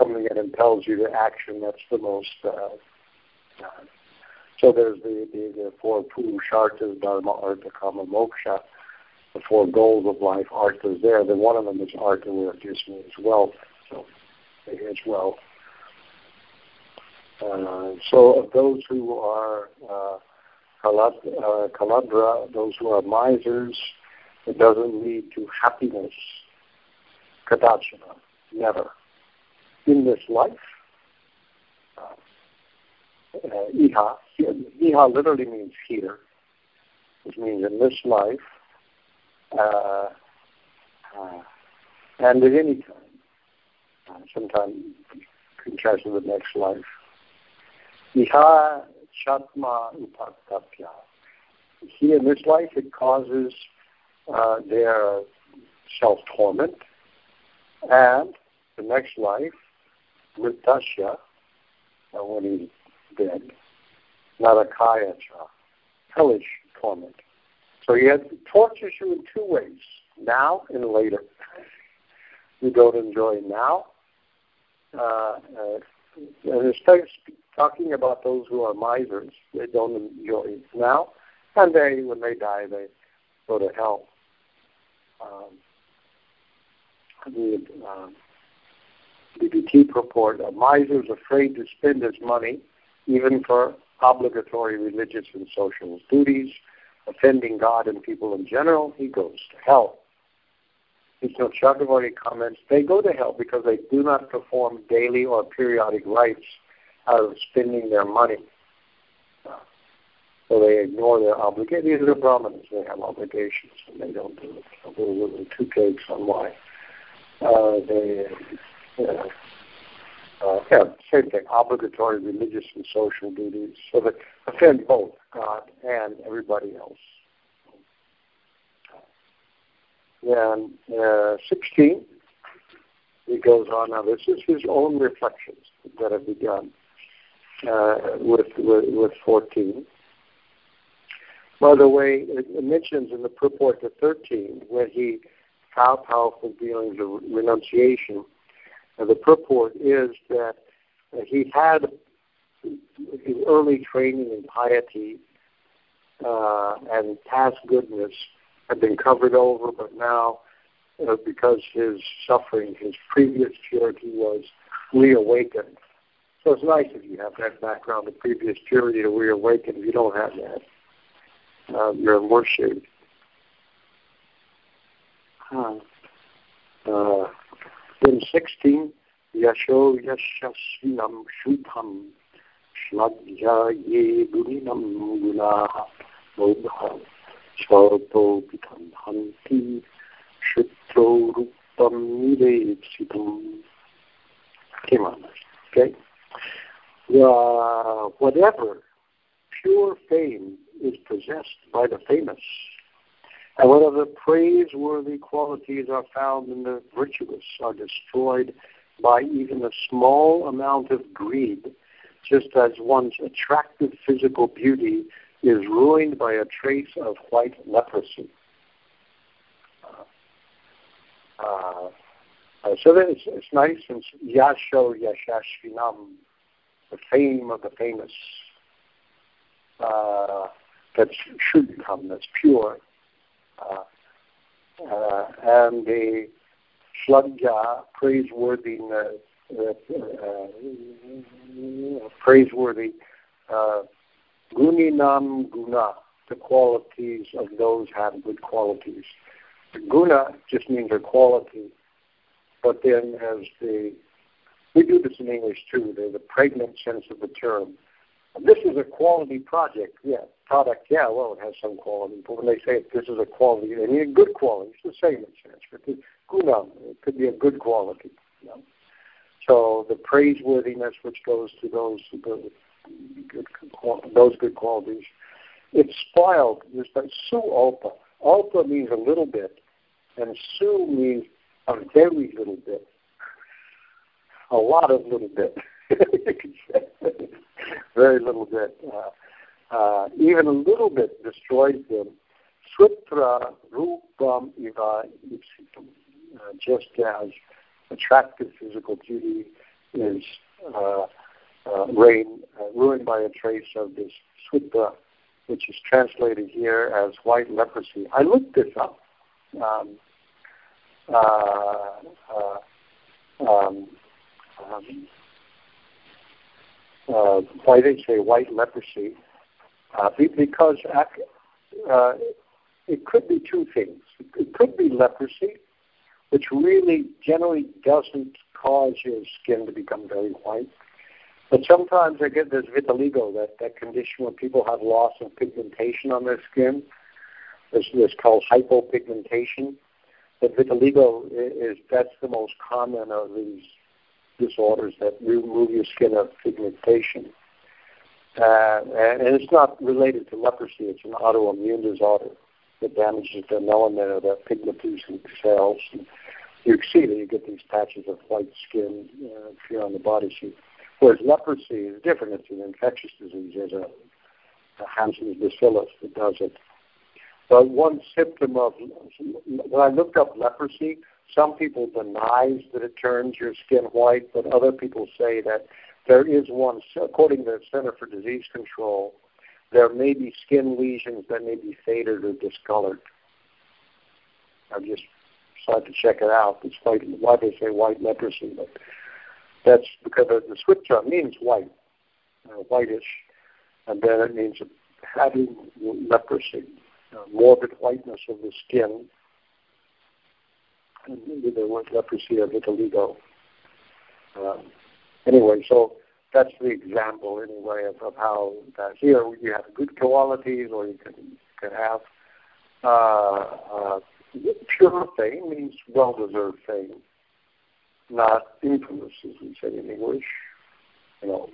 something that impels you to action. That's the most. Uh, uh, so there's the, the, the four purusharthas, dharma, artha, kama, moksha, the four goals of life. Artha is there. Then one of them is artha, where it just means wealth. So it's wealth. Uh, so of those who are uh, kaladra, uh, those who are misers, it doesn't lead to happiness. Kadachana, never. In this life, uh, uh, iha, iha literally means here, which means in this life, uh, uh, and at any time. Uh, sometime contrast with the next life. Iha Shatma Upatapya. Here in this life, it causes uh, their self-torment, and the next life, Mritasya, uh, when he's dead, Narakayacha, hellish torment. So he had, tortures you in two ways, now and later. You don't enjoy now, uh, uh, and it's talking about those who are misers. They don't enjoy it now, and they, when they die, they go to hell. Um, the um, BBT purport: A miser is afraid to spend his money, even for obligatory religious and social duties, offending God and people in general. He goes to hell. Vishnu Chakravarti comments, they go to hell because they do not perform daily or periodic rites out of spending their money. So they ignore their obligations. These are Brahmins. They have obligations, and they don't do it. A little, little two cakes on why. Uh, they, uh, uh, yeah, same thing. Obligatory religious and social duties. So that offend both God and everybody else. And uh, 16, he goes on. Now, this is his own reflections that have begun uh, with, with, with 14. By the way, it mentions in the purport to 13 when he how powerful feelings of renunciation. Uh, the purport is that uh, he had his early training in piety uh, and past goodness had been covered over, but now, uh, because his suffering, his previous purity was reawakened. So it's nice if you have that background, the previous purity to reawaken. If you don't have that, um, you're in worse shape. Huh. Then 16, Yasho Yashasvinam Shubham Shlagya Ye Guninam Gunaha Bodha hanti Okay? Uh, whatever pure fame is possessed by the famous, and whatever praiseworthy qualities are found in the virtuous are destroyed by even a small amount of greed, just as one's attractive physical beauty is ruined by a trace of white leprosy. Uh, uh, so it's, it's nice and Yasho Yashashvinam, the fame of the famous, uh, that should come, that's pure. Uh, uh, and the Shlagya, praiseworthy, uh, praiseworthy Guninam guna, the qualities of those have good qualities. Guna just means a quality, but then as the we do this in English too, the, the pregnant sense of the term. This is a quality project, yeah. Product, yeah, well, it has some quality. But when they say this is a quality, they mean a good quality. It's the same in Sanskrit. Guna, it could be a good quality. You know? So the praiseworthiness which goes to those, good, those good qualities. It's spoiled just by su alpa. Alpa means a little bit, and su means a very little bit. A lot of little bit. very little bit. Uh, uh, even a little bit destroys them. Sutra rupam iva ipsitum. Uh, just as attractive physical beauty is uh, uh, rain, uh, ruined by a trace of this switta, which is translated here as white leprosy. I looked this up. Um, uh, um, um, why they say white leprosy? Uh, because uh, it could be two things. It could be leprosy, which really generally doesn't cause your skin to become very white. But sometimes I get this vitiligo, that, that condition where people have loss of pigmentation on their skin. This is called hypopigmentation. But vitiligo is that's the most common of these disorders that remove your skin of pigmentation. Uh, and, and it's not related to leprosy, it's an autoimmune disorder that damages the melanin or the pigment-producing cells. And you see that you get these patches of white skin uh, you're on the body sheet. Whereas leprosy is different. It's an infectious disease. There's a, a Hansen's bacillus that does it. But one symptom of, when I looked up leprosy, some people denies that it turns your skin white, but other people say that there is one, according to the Center for Disease Control, there may be skin lesions that may be faded or discolored. I've just decided to check it out. It's white, why they say white leprosy, but that's because the, switta means white, uh, whitish, and then it means having leprosy, uh, morbid whiteness of the skin, and the word leprosy or vitiligo. Uh, anyway, so that's the example anyway of, of how that here you have good qualities or you can can have uh, uh, pure fame means well deserved fame, not infamous as we say in English. You know.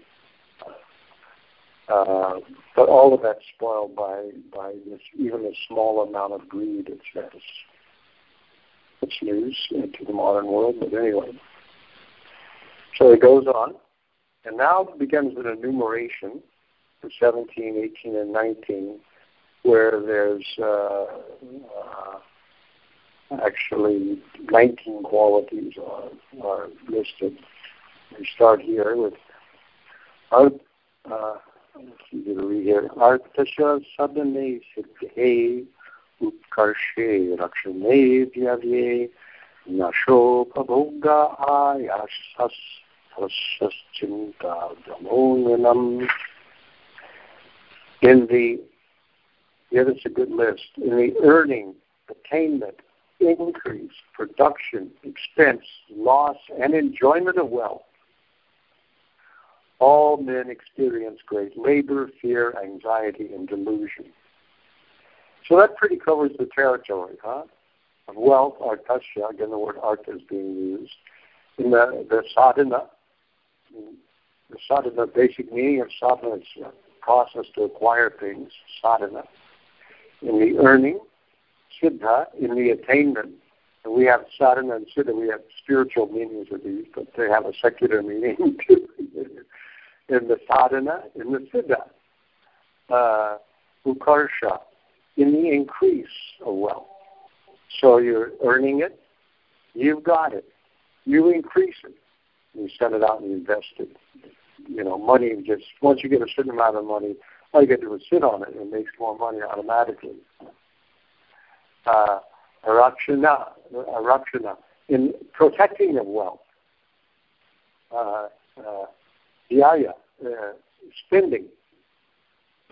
Uh, but all of that's spoiled by by this even a small amount of greed. It's that's it's news into the modern world. But anyway, so it goes on. And now begins an enumeration for 17, 18, and 19, where there's uh, uh, actually 19 qualities are, are listed. We start here with art, uh, read here. Sadhane siddhe utkarshe rakshane vyavye nashopaboga ayasas in the, yeah, that's a good list. In the earning, attainment, increase, production, expense, loss, and enjoyment of wealth, all men experience great labor, fear, anxiety, and delusion. So that pretty covers the territory, huh? Of wealth, artasya, again the word art is being used. In the, the sadhana, sadhana, basic meaning of sadhana is a process to acquire things, sadhana. In the earning, siddha, in the attainment. And we have sadhana and siddha, we have spiritual meanings of these, but they have a secular meaning too. in the sadhana, in the siddha. Uh, ukarsha, in the increase of wealth. So you're earning it, you've got it, you increase it you send it out and you invest it. You know, money just once you get a certain amount of money, all you get to do is sit on it and it makes more money automatically. Uh, arakshana, arakshana, in protecting the wealth. Uh, uh, uh, spending,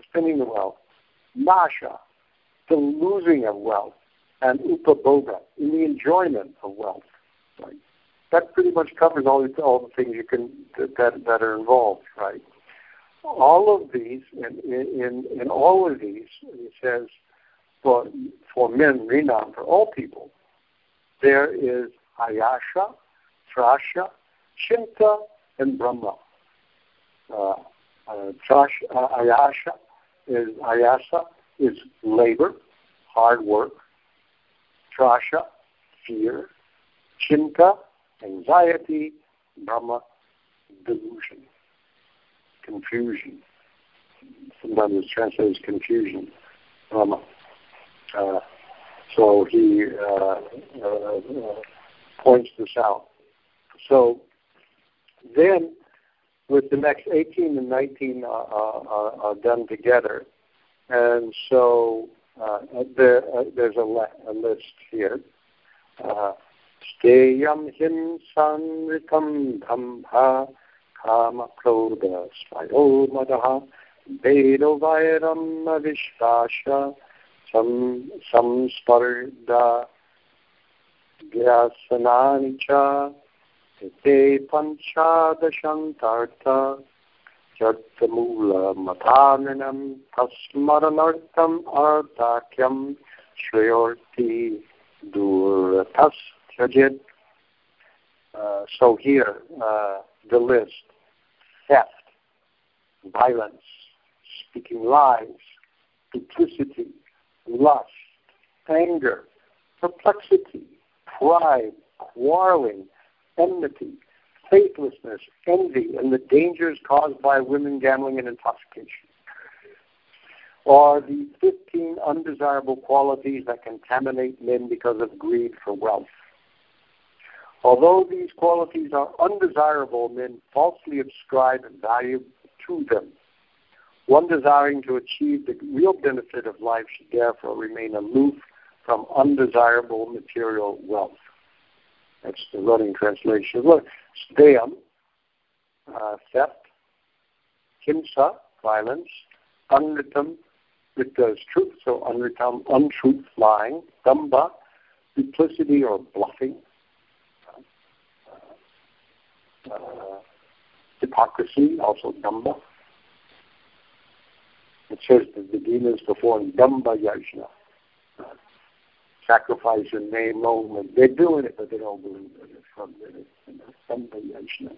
spending the wealth. Nasha, the losing of wealth. And upaboga, in the enjoyment of wealth. Right? That pretty much covers all the, all the things you can that that are involved, right? All of these, in in, in all of these, it says for for men, Rinam, for all people, there is Ayasha, Trasha, Chinta, and Brahma. Uh, uh, uh, ayasha is ayasa is labor, hard work. Trasha, fear. Chinta anxiety, Brahma, delusion, confusion. Sometimes it's translated as confusion, Brahma. Uh, so he uh, uh, points this out. So then, with the next 18 and 19 uh, are, done together, and so uh, there, uh, there's a, a, list here. श्रेयं हिंसानृतं दम्भा कामक्रोधस्वयो मदः वैरं न विश्वास संस्पर्धा व्यसनानि च, ते पञ्चादशन्तार्थ जगत्मूलमथाननं तस्मरणर्थम् अर्थाख्यं श्रेयोर्ति दूरथस् Uh, so here uh, the list: theft, violence, speaking lies, duplicity, lust, anger, perplexity, pride, quarreling, enmity, faithlessness, envy, and the dangers caused by women gambling and intoxication are the 15 undesirable qualities that contaminate men because of greed for wealth. Although these qualities are undesirable, men falsely ascribe value to them. One desiring to achieve the real benefit of life should therefore remain aloof from undesirable material wealth. That's the running translation. Look, Steyam, uh, theft, himsa, violence, unritam, is truth, so unritam, untruth, lying, damba, duplicity or bluffing, uh, hypocrisy, also damba. It says that the demons perform damba yajna sacrifice in name only. They're doing it, but they don't believe it. It's from somebody else.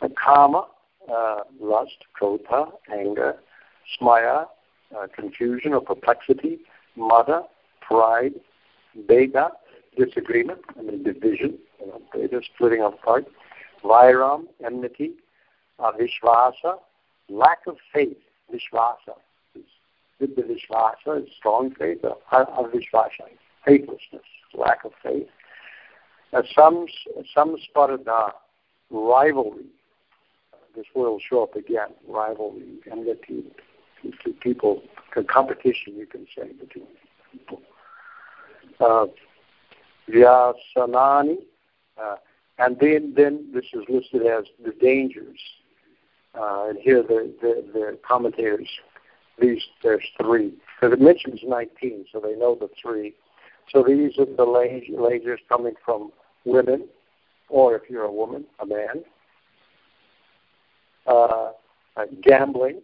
A karma, uh, lust, krodha, anger, smaya, uh, confusion or perplexity, mada, pride, veda, disagreement, I mean division, you know, veda, splitting apart, vairam, enmity, uh, vishvasa, lack of faith, vishvasa, Siddha Vishvasa is strong faith, avishvasa, faithlessness, lack of faith. Uh, some, some sparada, rivalry. This will show up again, rivalry, enmity, people, competition, you can say, between people. Uh, Vyasanani, uh, and then, then this is listed as the dangers. Uh, and here the, the, the commentators these there's three because it mentions 19, so they know the three. So these are the lasers coming from women, or if you're a woman, a man. Uh, uh, gambling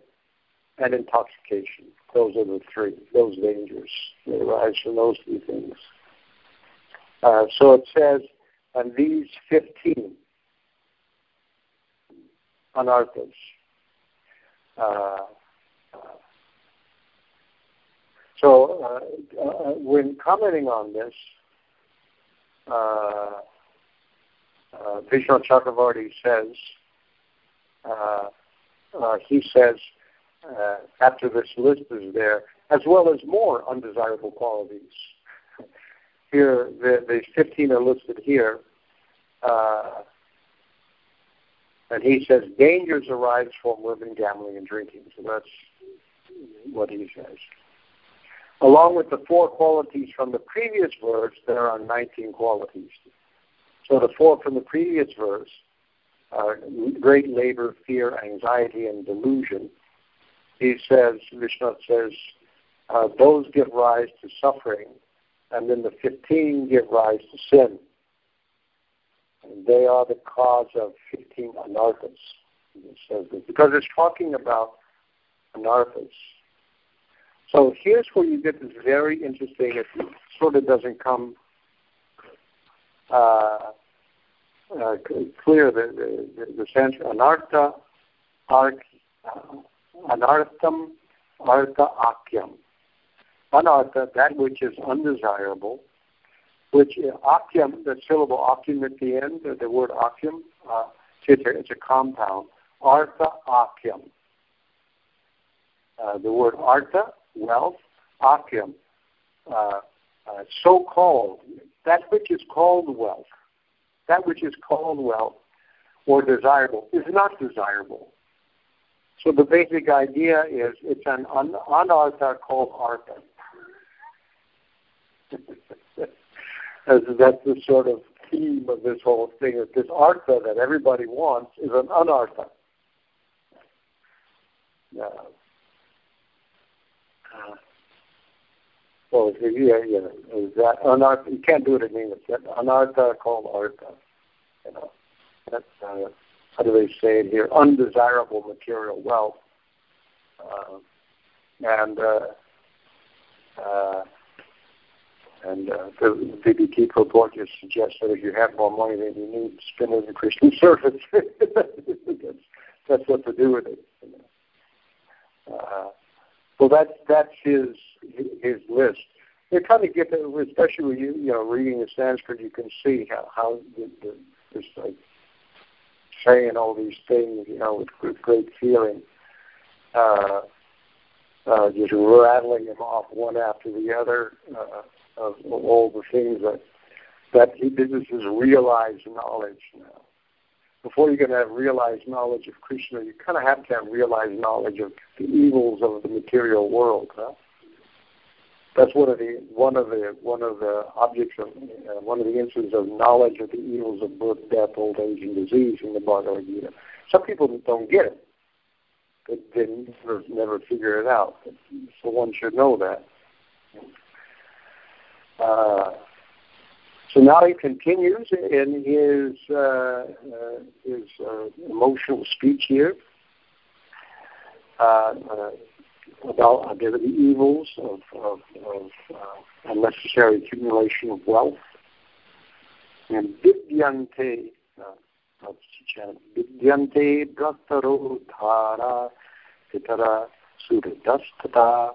and intoxication. Those are the three. Those dangers they arise from those three things. Uh, so it says, and these 15 anarthas. Uh, so uh, uh, when commenting on this, uh, uh, Vishnu Chakravarti says, uh, uh, he says, after this list is there, as well as more undesirable qualities. Here, the, the 15 are listed here. Uh, and he says dangers arise from living, gambling, and drinking. So that's what he says. Along with the four qualities from the previous verse, there are 19 qualities. So the four from the previous verse are great labor, fear, anxiety, and delusion. He says, Vishnu says, uh, those give rise to suffering, and then the 15 give rise to sin. And they are the cause of 15 anarthas. Because it's talking about anarthas. So here's where you get this very interesting, it sort of doesn't come uh, uh, clear, the, the, the sense, anartha, ark, uh, anartham, artha akyam. Anartha, that which is undesirable, which uh, the syllable akyam at the end, the, word akyam, uh, it's, a, it's a compound. Artha akyam. Uh, the word artha wealth, akyam, uh, uh, so called, that which is called wealth, that which is called wealth, or desirable is not desirable. So the basic idea is it's an un- anartha called artha. That's, the sort of theme of this whole thing. That this artha that everybody wants is an anartha. Uh, uh, yeah, yeah, is that anartha? You can't do it in English. That anartha called artha. You know, that's uh, how do they say it here? Undesirable material wealth. Uh, and uh, uh, and uh, the BBT purport just suggests that if you have more money than you need, spend it in Christian service. that's, that's what to do with it. You know. uh, well, that's that's his his list. It kind of get, especially when you you know reading the Sanskrit, you can see how how the, the, this like saying all these things, you know, with, with great feeling. Uh, uh, just rattling them off one after the other uh, of all the things that that is realized knowledge now. Before you can have realized knowledge of Krishna, you kind of have to have realized knowledge of the evils of the material world. Huh? That's one of the one of the one of the objects of uh, one of the instances of knowledge of the evils of birth, death, old age, and disease in the Bhagavad Gita. Some people don't get it; they, they never never figure it out. So one should know that. Uh, so now he continues in his uh, uh, his uh, emotional speech here about the evils of, of, of unnecessary accumulation of wealth. And vidyante, vidyante bhaktaro dhara pitara suridastata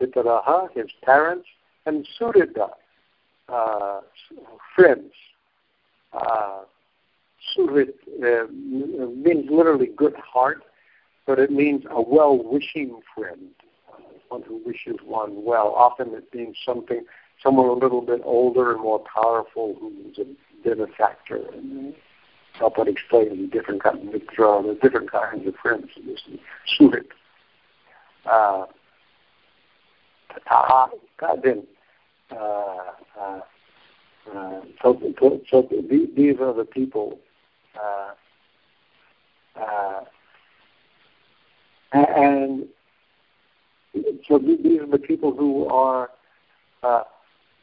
pitaraha, his parents, and surida, uh, friends. Uh, surit uh, means literally good heart, but it means a well-wishing friend, one who wishes one well. Often it means something, someone a little bit older and more powerful who's a benefactor. And Prabhupada explains different kinds of the different kinds of friends. This. Uh, tataha, then uh, uh, uh, so, so, so these are the people, uh, uh, and so these are the people who are uh,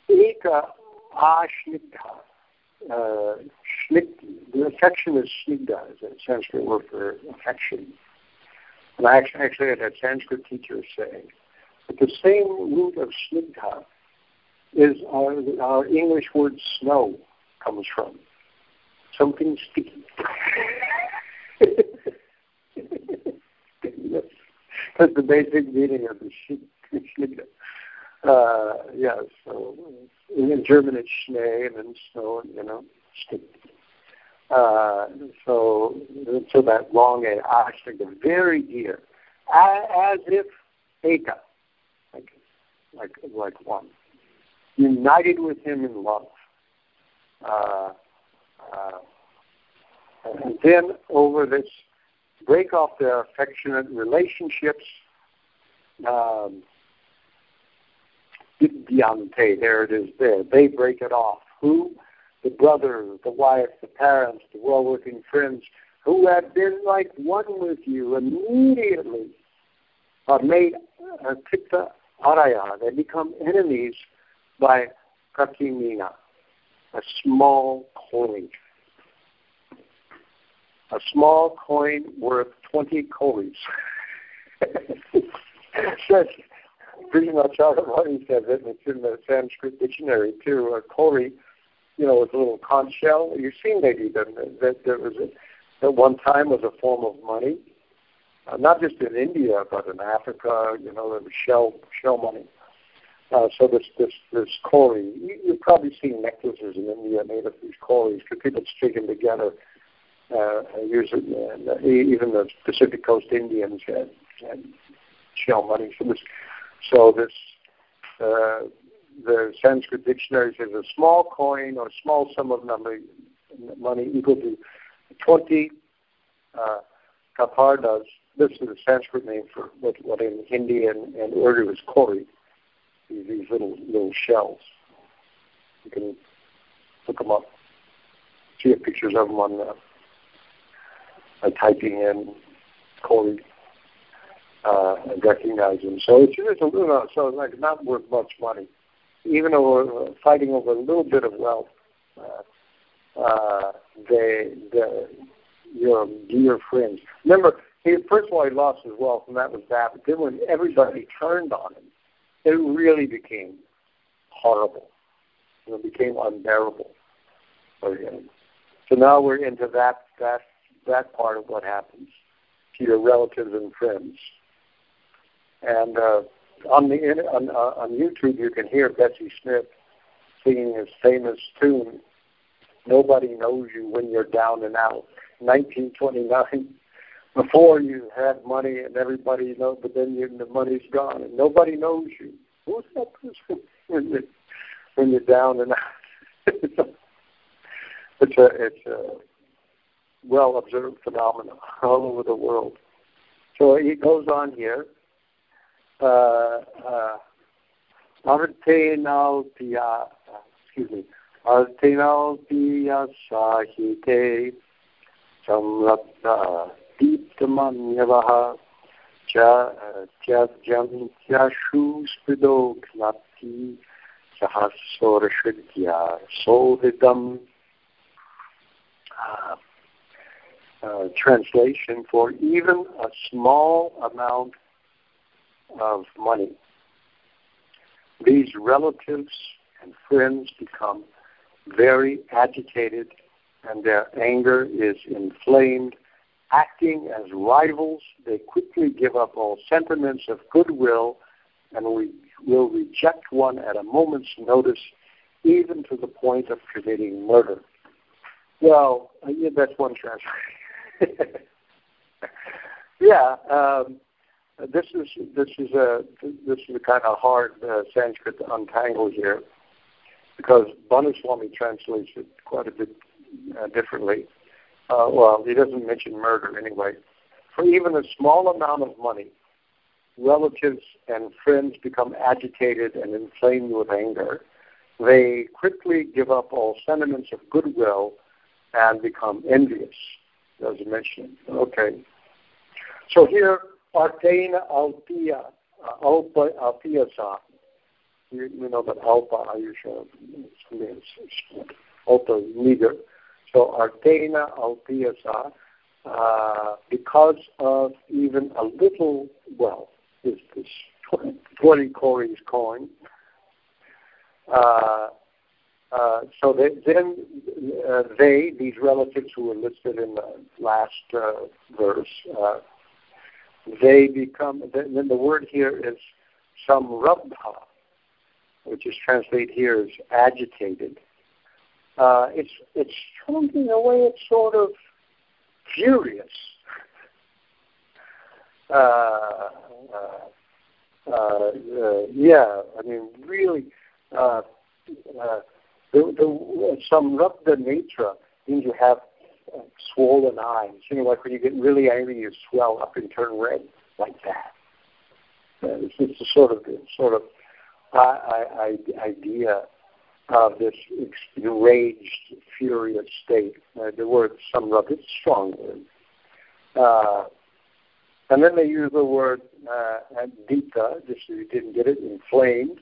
eka ashnigdha. Uh, the affection is snigdha, is a Sanskrit word for affection. And I actually, actually had a Sanskrit teacher say that the same root of snigdha is our, our English word snow comes from. Something sticky. That's the basic meaning of the Schnee. Uh, yeah, so in German it's Schnee and then snow, you know, stick. Uh, so, so that long A, Ashtika, very dear, as if Eka, like, like one united with him in love. Uh, uh, and then over this, break off their affectionate relationships. Um, there it is there. They break it off. Who? The brother, the wife, the parents, the well-working friends who had been like one with you immediately are made uh, tikta araya. They become enemies by Kakimina, a small coin. A small coin worth 20 kauris. Says pretty much what he says it, it's in the Sanskrit dictionary too. A kauri, you know, with a little conch shell. You've seen maybe that, that there was a, at one time was a form of money, uh, not just in India but in Africa. You know, there was shell shell money. Uh, so this this this kauri, you, you've probably seen necklaces in India made of these kauris because people stick them together. Uh, use it, uh, even the Pacific Coast Indians had, had shell money. So this, so this uh, the Sanskrit dictionary says a small coin or small sum of money, money equal to 20 uh, kapardas. This is the Sanskrit name for what, what in Hindi and, and Urdu is kauri these, these little little shells. You can look them up, see pictures of them on uh, by typing in cowrie uh, and recognize them. So it's, it's a little, so it's like not worth much money, even though we're fighting over a little bit of wealth. Uh, uh, they, the, your dear friends. Remember, he, first of all, he lost his wealth, and that was that. But then when everybody turned on him, it really became horrible. It became unbearable for him. So now we're into that that that part of what happens to your relatives and friends. And uh, on the on, uh, on YouTube, you can hear Bessie Smith singing his famous tune, "Nobody Knows You When You're Down and Out," 1929 before you had money and everybody knows, but then you, the money's gone and nobody knows you. Who's that person when you when you're down and out? it's a it's a well observed phenomenon all over the world. So he goes on here. Uh, uh, excuse me, Artenalpia Sahite Samrapta दीप्तमन्यवः त्यज्यं त्यशुस्पृदो घ्नप्ति सहस्रोरषिद्या सोहितम् uh, uh, translation for even a small amount of money. These relatives and friends become very agitated and their anger is inflamed acting as rivals, they quickly give up all sentiments of goodwill and we will reject one at a moment's notice, even to the point of committing murder. Well, uh, yeah, that's one translation. yeah, um, this is this is a this is a kind of hard uh, Sanskrit to untangle here, because Bhanu Swami translates it quite a bit uh, differently. Uh, well, he doesn't mention murder anyway. For even a small amount of money, relatives and friends become agitated and inflamed with anger. They quickly give up all sentiments of goodwill and become envious. Doesn't mention. Okay. So here, Artena Alpia, uh, Alpa Alpiasa. You, know that Alpa, Ayusha, Alpa meager. So Artena Alpiasa, uh, because of even a little wealth, is this 20 kauris coin. Uh, uh, so then uh, they, these relatives who were listed in the last uh, verse, uh, they become, then the word here is some samrabdha, which is translated here as agitated uh, it's it's in a way it's sort of furious. Uh, uh, uh, yeah, I mean, really, uh, uh, the, the, some rupta nature means you have swollen eyes. You know, like when you get really angry, you swell up and turn red, like that. It's, it's a sort of sort of idea of this enraged, furious state. Uh, the word samrat, it's a strong word. Uh, and then they use the word uh, dita, just so you didn't get it, inflamed.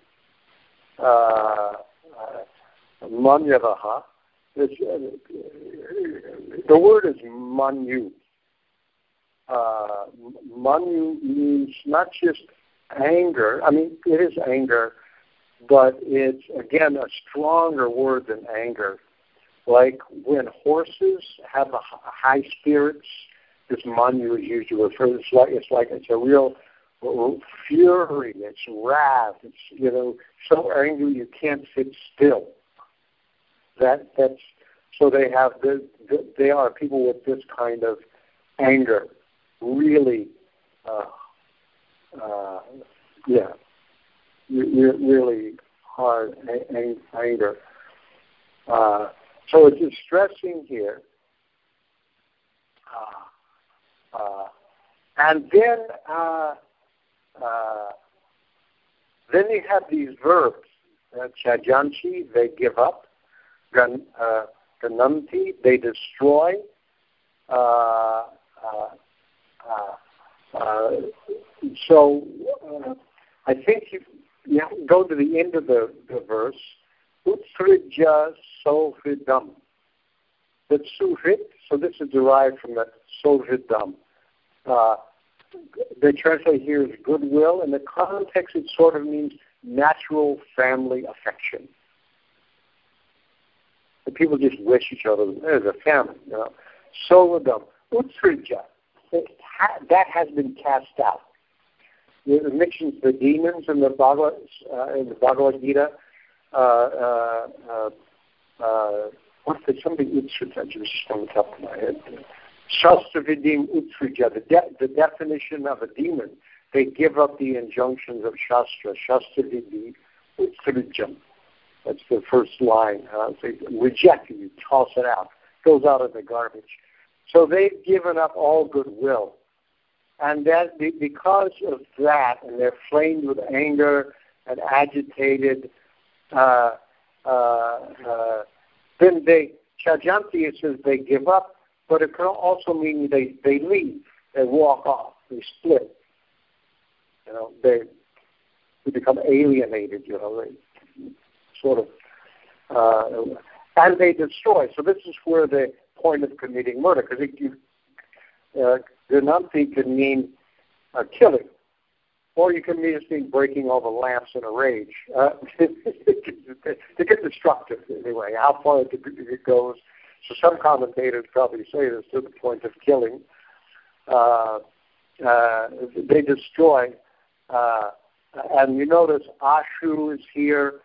Uh, uh, manyavaha. Uh, the word is manu. Uh, manu means not just anger. I mean, it is anger, but it's again a stronger word than anger. Like when horses have a high spirits. This manu is used to refer. It's like it's like it's a real fury. It's wrath. It's you know so angry you can't sit still. That that's so they have the, the they are people with this kind of anger, really. Uh, uh, yeah, really hard anger. Uh, so it's distressing here. Uh, uh, and then uh, uh, then you have these verbs. Uh, chajanchi, they give up. Gan, uh, they destroy. So I think you, you go to the end of the, the verse. Utsrija sovridam. The suvit, so this is derived from the sovridam. Uh, they translate here as goodwill. In the context, it sort of means natural family affection. The people just wish each other as a family, you know. Sovridam. Utsrija. That has been cast out mentions the demons in the Bhagavad, uh, in the Bhagavad Gita. Uh, uh, uh, uh what's the something Utsrija just on the top of my head? Shastravidim Utsrija, the, de- the definition of a demon. They give up the injunctions of Shastra. Shastravidim Utsrijam. That's the first line. Uh, they reject it, you toss it out. Goes out in the garbage. So they've given up all goodwill and that because of that, and they're flamed with anger and agitated, uh, uh, uh, then they, Chajanti, it says they give up, but it can also mean they, they leave, they walk off, they split. You know, they, they become alienated, you know, they sort of, uh, and they destroy. So this is where the point of committing murder, because you, uh, Gananti can mean uh, killing, or you can mean just mean breaking all the lamps in a rage. Uh, to get destructive, anyway, how far it, it goes. So some commentators probably say this to the point of killing. Uh, uh, they destroy. Uh, and you notice Ashu is here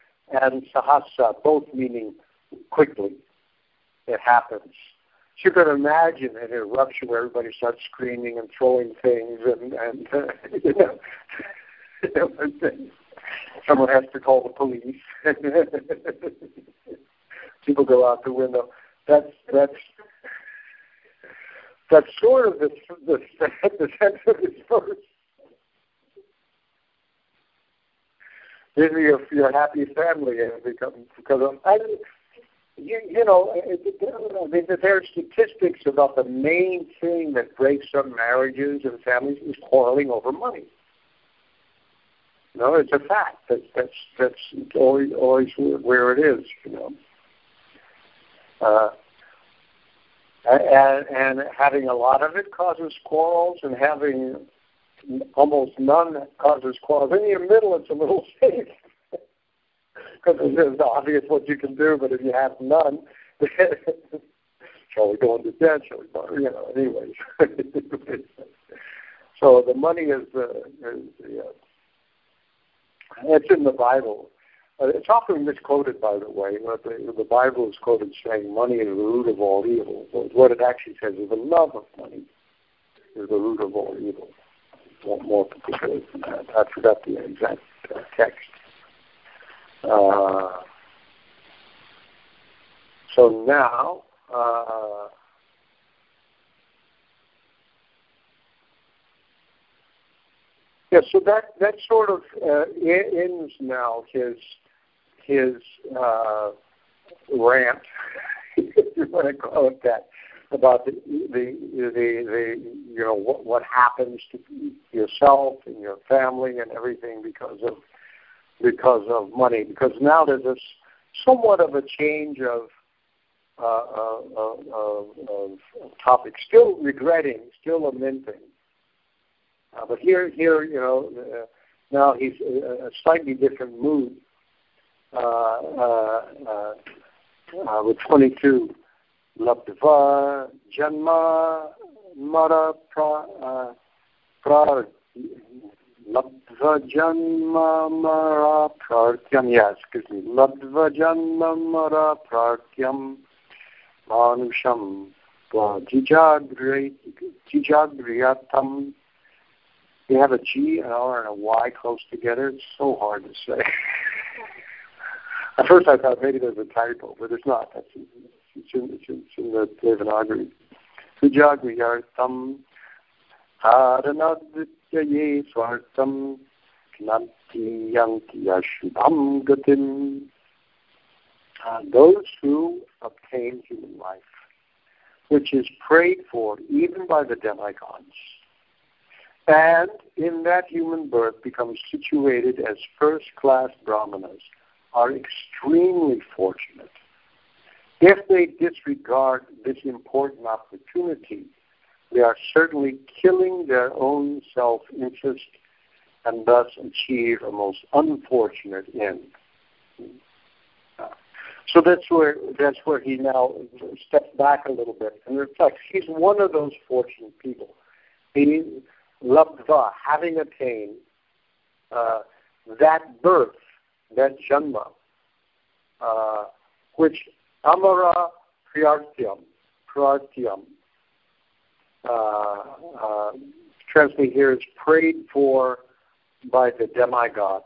and Sahasa, both meaning quickly. It happens you can imagine an eruption where everybody starts screaming and throwing things, and and uh, you know, someone has to call the police. People go out the window. That's that's that's sort of the the, the sense of the this verse. Maybe your your happy family has become because of, I, you, you know, there are statistics about the main thing that breaks up marriages and families is quarreling over money. You know, it's a fact. That's that's that's always always where it is. You know, uh, and, and having a lot of it causes quarrels, and having almost none causes quarrels. In the middle, it's a little safe because it's obvious what you can do, but if you have none, shall we go into debt? Shall we, borrow? you know, anyways. so the money is, uh, is uh, it's in the Bible. Uh, it's often misquoted, by the way. But the, the Bible is quoted saying money is the root of all evil. But what it actually says is the love of money is the root of all evil. More particularly than that. I forgot the exact uh, text. Uh, so now, uh, yeah, so that that sort of uh, ends now his his uh, rant, if you want to call it that, about the the the, the you know what what happens to yourself and your family and everything because of because of money. Because now there's a somewhat of a change of uh, uh, of, of, of topic. Still regretting, still lamenting. Uh, but here, here, you know, uh, now he's a, a slightly different mood. Uh, uh, uh, uh, with 22, labdva janma mara uh, pra labdva janma mara pratyam yes excuse me labdva janma mara pratyam manusham jijagriyatam we have a G, an R, and a Y close together. It's so hard to say. At first I thought maybe there's a typo, but it's not. That's, it's, in, it's, in, it's in the Devanagari. Sujagriyartam haranadityaye yanti ashubham. Uh, those who obtain human life, which is prayed for even by the demigods, and in that human birth become situated as first class brahmanas are extremely fortunate. If they disregard this important opportunity, they are certainly killing their own self interest and thus achieve a most unfortunate end. So that's where that's where he now steps back a little bit and reflects. He's one of those fortunate people. He labdva, having attained uh, that birth, that janma, uh, which amara priyartyam, priyartyam, uh, uh, translated here is prayed for by the demigods.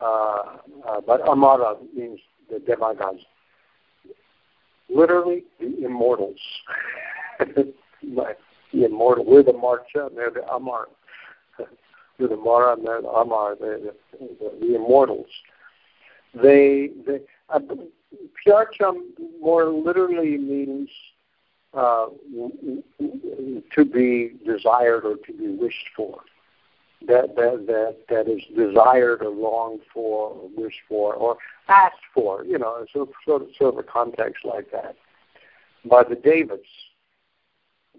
Uh, uh, but amara means the demigods. Literally, the immortals. the immortal. We're the Marcha, and they're the Amar. We're the Mara, and they're the Amar, the, the, the immortals. They, they uh, Pyarcham more literally means uh, to be desired or to be wished for. That, that that that is desired or longed for or wished for or asked for, you know, so sort of sort of a context like that. By the devas,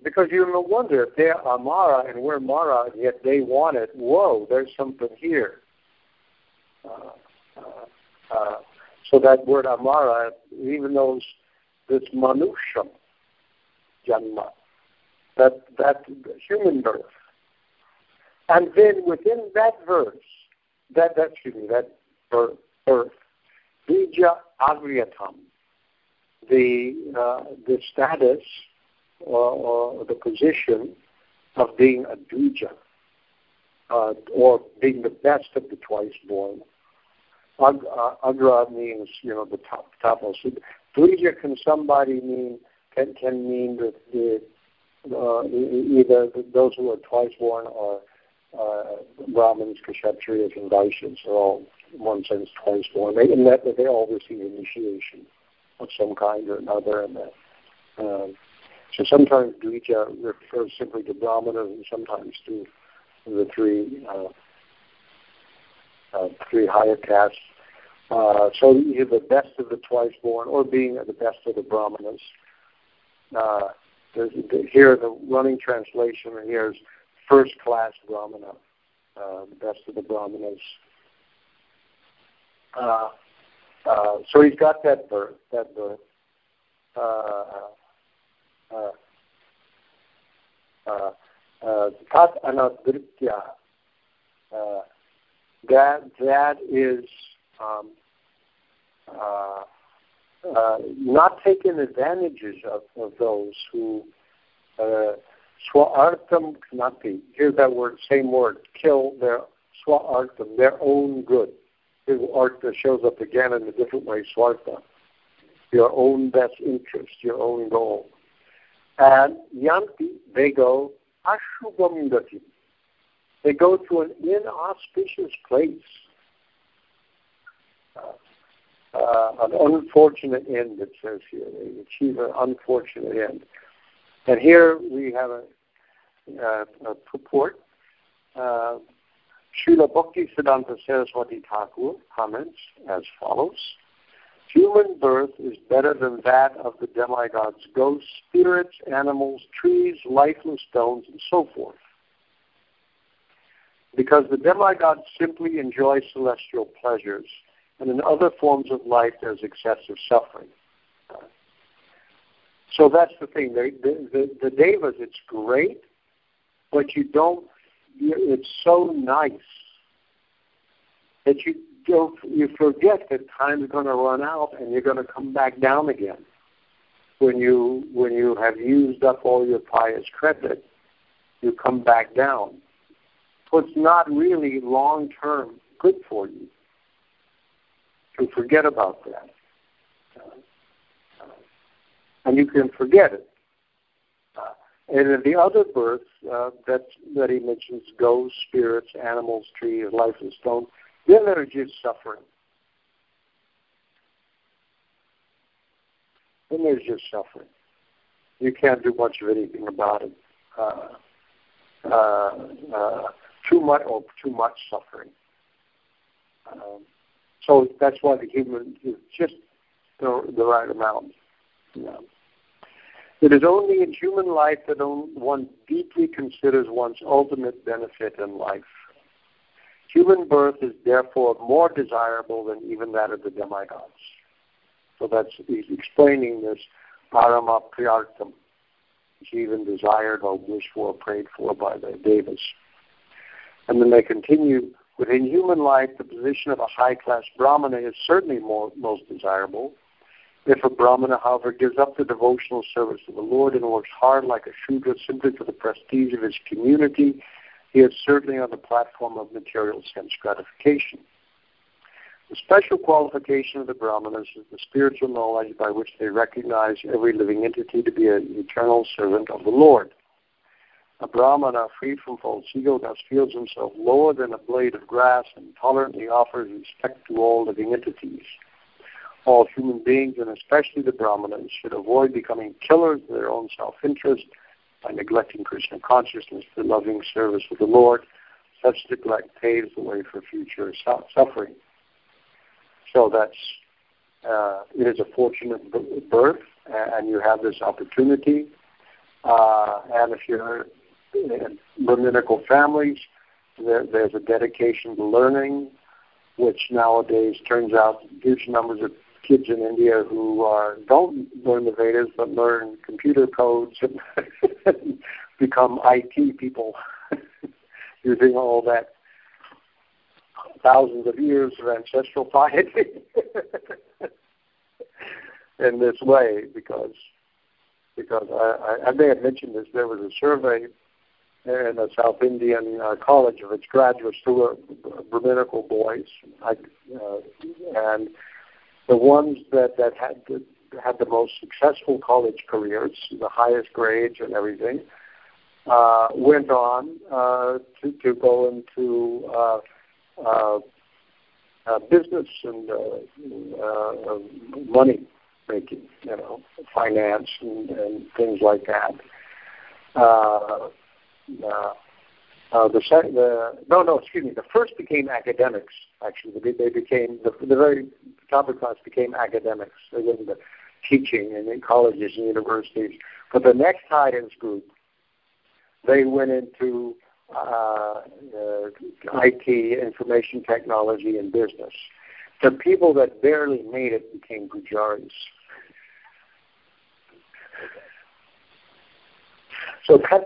because you no wonder if they're Amara and we're Mara, and yet they want it. Whoa, there's something here. Uh, uh, uh, so that word Amara, even though this Manusham Janma, that that human birth, and then within that verse, that that excuse me, that birth, birth Bija Agriyatam, the uh, the status or, or the position of being a dvija, uh, or being the best of the twice born. Uh, agra means you know the top top. topmost. Dvija can somebody mean can can mean that the uh, either those who are twice born or uh, Brahmins, Kshatriyas, and Vaishyas are all, in one sense, twice born. They, in that, they all receive initiation of some kind or another, and that, um, so sometimes Dvija refers simply to Brahmanas and sometimes to the three uh, uh, three higher castes. Uh, so you're the best of the twice born, or being the best of the Brahmanas. Uh, here, the running translation here is first class Brahmana, uh, the best of the Brahmanas. Uh, uh, so he's got that birth, that birth. Uh, uh, uh, tat anadritya. That that is um, uh, uh, not taking advantages of, of those who uh, swaartham knati. Here's that word, same word, kill their swaartham, their own good. Artha shows up again in a different way, swartha your own best interest, your own goal. And yanti, they go ashubam gati. They go to an inauspicious place. Uh, uh, an unfortunate end, it says here. They achieve an unfortunate end. And here we have a, uh, a purport. Uh, Srila Bhakti Siddhanta Saraswati Thakur comments as follows. Human birth is better than that of the demigods, ghosts, spirits, animals, trees, lifeless stones, and so forth. Because the demigods simply enjoy celestial pleasures, and in other forms of life there's excessive suffering. So that's the thing. The, the, the, devas, it's great, but you don't. It's so nice that you don't. You forget that time's going to run out and you're going to come back down again. When you when you have used up all your pious credit, you come back down. So it's not really long term good for you to forget about that. And you can forget it. Uh, and in the other births uh, that that he mentions, ghosts, spirits, animals, trees, life and stone, then they're just suffering. Then there's just suffering. You can't do much of anything about it. Uh, uh, uh, too much or too much suffering. Um, so that's why the human is just the, the right amount. It is only in human life that one deeply considers one's ultimate benefit in life. Human birth is therefore more desirable than even that of the demigods. So that's he's explaining this parama priyartam, which even desired or wished for, prayed for by the devas. And then they continue Within human life, the position of a high class Brahmana is certainly more, most desirable. If a Brahmana, however, gives up the devotional service to the Lord and works hard like a Shudra simply for the prestige of his community, he is certainly on the platform of material sense gratification. The special qualification of the Brahmanas is the spiritual knowledge by which they recognize every living entity to be an eternal servant of the Lord. A Brahmana free from false ego thus feels himself lower than a blade of grass and tolerantly offers respect to all living entities. All human beings, and especially the Brahmanas, should avoid becoming killers of their own self-interest by neglecting Krishna consciousness, the loving service of the Lord. Such neglect paves the way for future suffering. So that's uh, it is a fortunate birth, and you have this opportunity. Uh, and if you're in Brahminical families. There, there's a dedication to learning, which nowadays turns out huge numbers of kids in India who are don't learn the Vedas but learn computer codes and become IT people using all that thousands of years of ancestral piety in this way because because I, I, I may have mentioned this. There was a survey in a South Indian uh, college of its graduates who were Brahminical boys, I, uh, and the ones that that had the, had the most successful college careers, the highest grades and everything, uh, went on uh, to to go into uh, uh, uh, business and uh, uh, money making, you know, finance and, and things like that. Uh, uh, uh, the, the no no excuse me the first became academics actually. They, became the, the very top of class became academics they went into teaching and in colleges and universities. But the next high-end group they went into uh, uh, IT information technology and business. The people that barely made it became pujaris. So that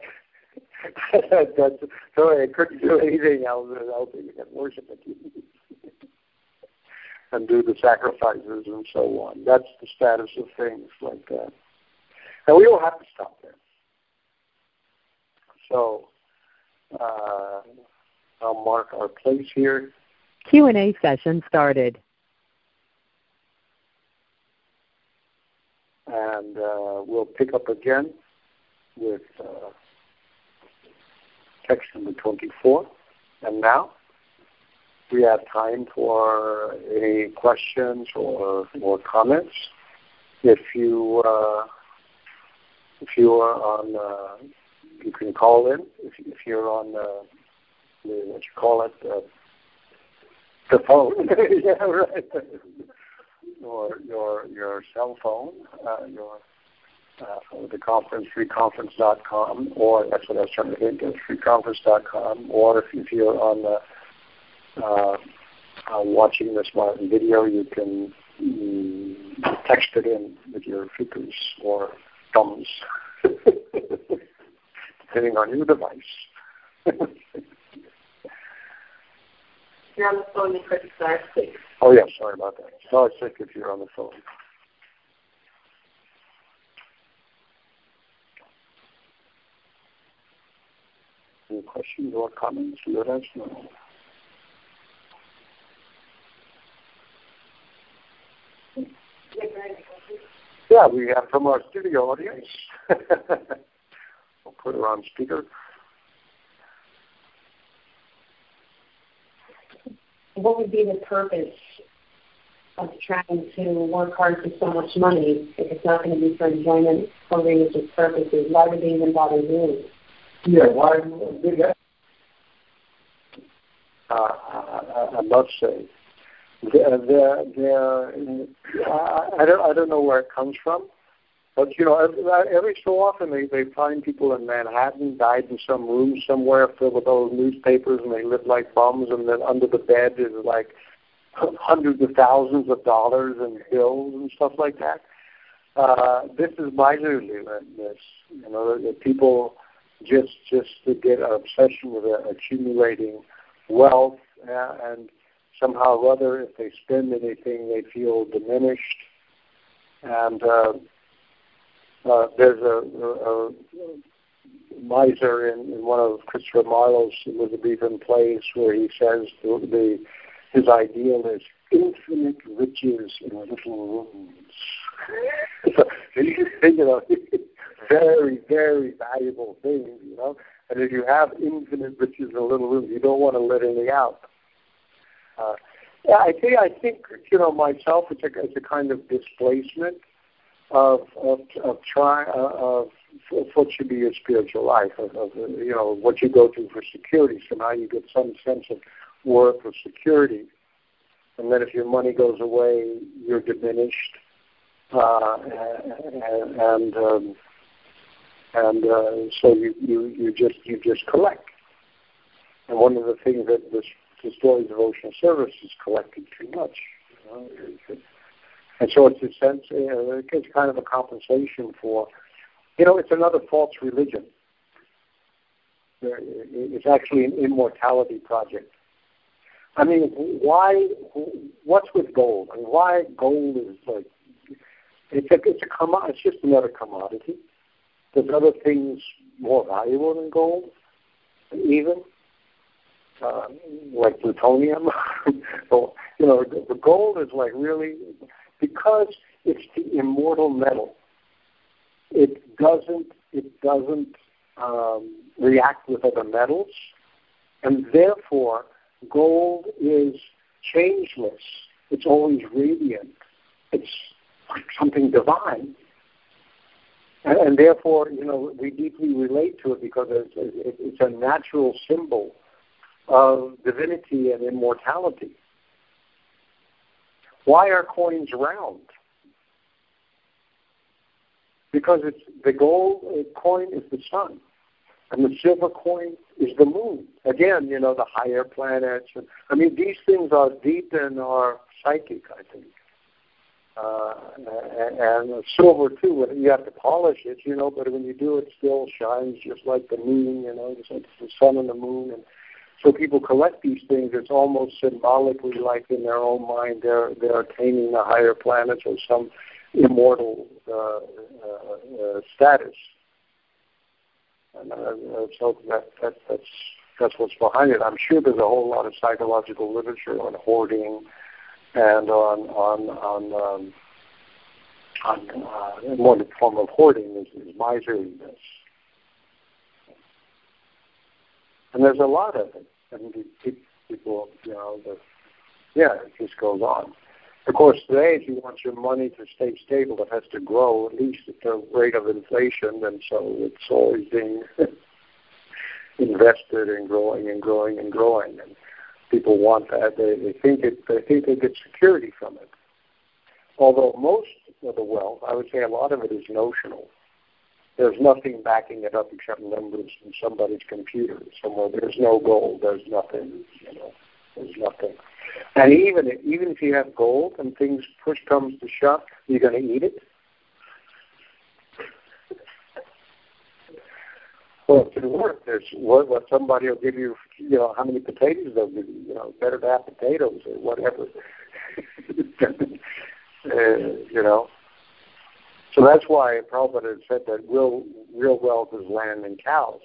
That's, so I couldn't do anything else than helping and worship and do the sacrifices and so on. That's the status of things like that. And we don't have to stop there. So uh, I'll mark our place here. Q&A session started. And uh, we'll pick up again with uh, number 24. And now we have time for any questions or, or comments. If you uh, if you are on, uh, you can call in. If, if you're on uh, the, what you call it, uh, the phone, yeah, right, or your your cell phone, uh, your uh, the conference, freeconference.com, or that's what I was trying to think of, freeconference.com, or if, if you're on the, uh, uh, watching this Martin video, you can mm, text it in with your fingers or thumbs, depending on your device. you're on the phone, you press star six. Oh yeah, sorry about that. Star six if you're on the phone. Any questions or comments? Yeah, we have from our studio audience. we'll put her on speaker. What would be the purpose of trying to work hard for so much money if it's not going to be for enjoyment or religious purposes? Why would they even bother doing it? Yeah, why did that? Uh, I, I must say, they're, they're, they're, I, don't, I don't know where it comes from, but you know, every, every so often they, they find people in Manhattan died in some room somewhere filled with old newspapers, and they live like bums, and then under the bed is like hundreds of thousands of dollars in bills and stuff like that. Uh, this is miserliness. You know, the people just just to get an obsession with accumulating wealth uh, and somehow or other, if they spend anything, they feel diminished. And uh, uh, there's a, a, a miser in, in one of Christopher Marlowe's Elizabethan plays where he says the, the his ideal is infinite riches in little rooms. so you know, very, very valuable thing, you know. And if you have infinite riches in a little room, you don't want to let any out. Uh, yeah, I think I think you know myself. It's a it's a kind of displacement of of of try uh, of what should be your spiritual life of, of you know what you go through for security. So now you get some sense of worth or security, and then if your money goes away, you're diminished, uh, and and, um, and uh, so you, you you just you just collect. And one of the things that this of ocean service is collecting too much. You know? And so it's a sense, uh, it's kind of a compensation for, you know, it's another false religion. It's actually an immortality project. I mean, why? What's with gold? I mean, why gold is like it's a it's a commodity. It's just another commodity. There's other things more valuable than gold, even uh, like plutonium. so, you know, the, gold is like really because it's the immortal metal. It doesn't it doesn't um, react with other metals, and therefore gold is changeless. It's always radiant. It's like something divine. And, and therefore, you know, we deeply relate to it because it's, it's a natural symbol of divinity and immortality. Why are coins round? Because it's the gold uh, coin is the sun, and the silver coin is the moon. Again, you know the higher planets. And, I mean, these things are deep in our psychic. I think. Uh, and, and silver too. You have to polish it, you know, but when you do, it still shines just like the moon. You know, it's like the sun and the moon, and so people collect these things. It's almost symbolically like in their own mind they're they're attaining the higher planets or some immortal uh, uh, uh, status. And uh, so that, that that's that's what's behind it. I'm sure there's a whole lot of psychological literature on hoarding and on on on um, on uh, one form of hoarding is, is miserliness. And there's a lot of it. And people, you know, the, yeah, it just goes on. Of course, today, if you want your money to stay stable, it has to grow at least at the rate of inflation, and so it's always being invested and growing and growing and growing. And people want that; they, they think it, they think they get security from it. Although most of the wealth, I would say, a lot of it is notional. There's nothing backing it up except numbers in somebody's computer somewhere. There's no gold. There's nothing. You know, there's nothing. And even even if you have gold and things push comes to shove, you're going to eat it. Well, it can work. There's what, what somebody will give you, you know, how many potatoes they'll give you. You know, better to have potatoes or whatever. uh, you know. So that's why Prabhupada said that real, real wealth is land and cows.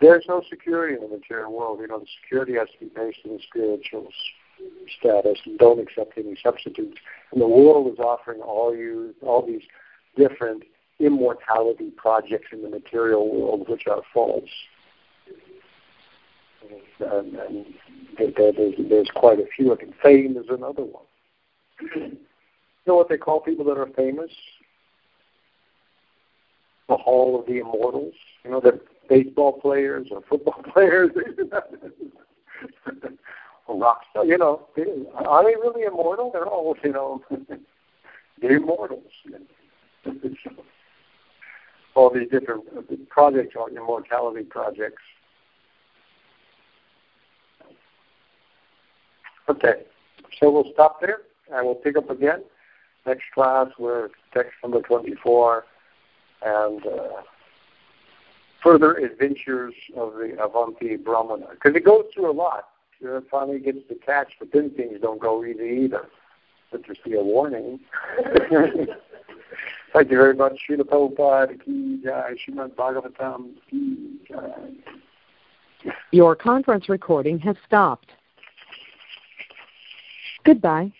There's no security in the material world. You know, the security has to be based on the spiritual status and don't accept any substitutes. And the world is offering all you all these different immortality projects in the material world which are false. And, and there's, there's quite a few. I think fame is another one. you know what they call people that are famous? The Hall of the Immortals. You know, that baseball players or football players rock stars. You know, are they really immortal? They're all, you know, they're immortals. all these different projects are immortality projects. Okay, so we'll stop there and we'll pick up again. Next class, we're text number 24 and uh, further adventures of the Avanti Brahmana. Because it goes through a lot. it finally gets detached, but then things don't go easy either. But just be a warning. Thank you very much. Srila Prabhupada, Ki Jai, Srimad Bhagavatam, Ki Jai. Your conference recording has stopped. Goodbye.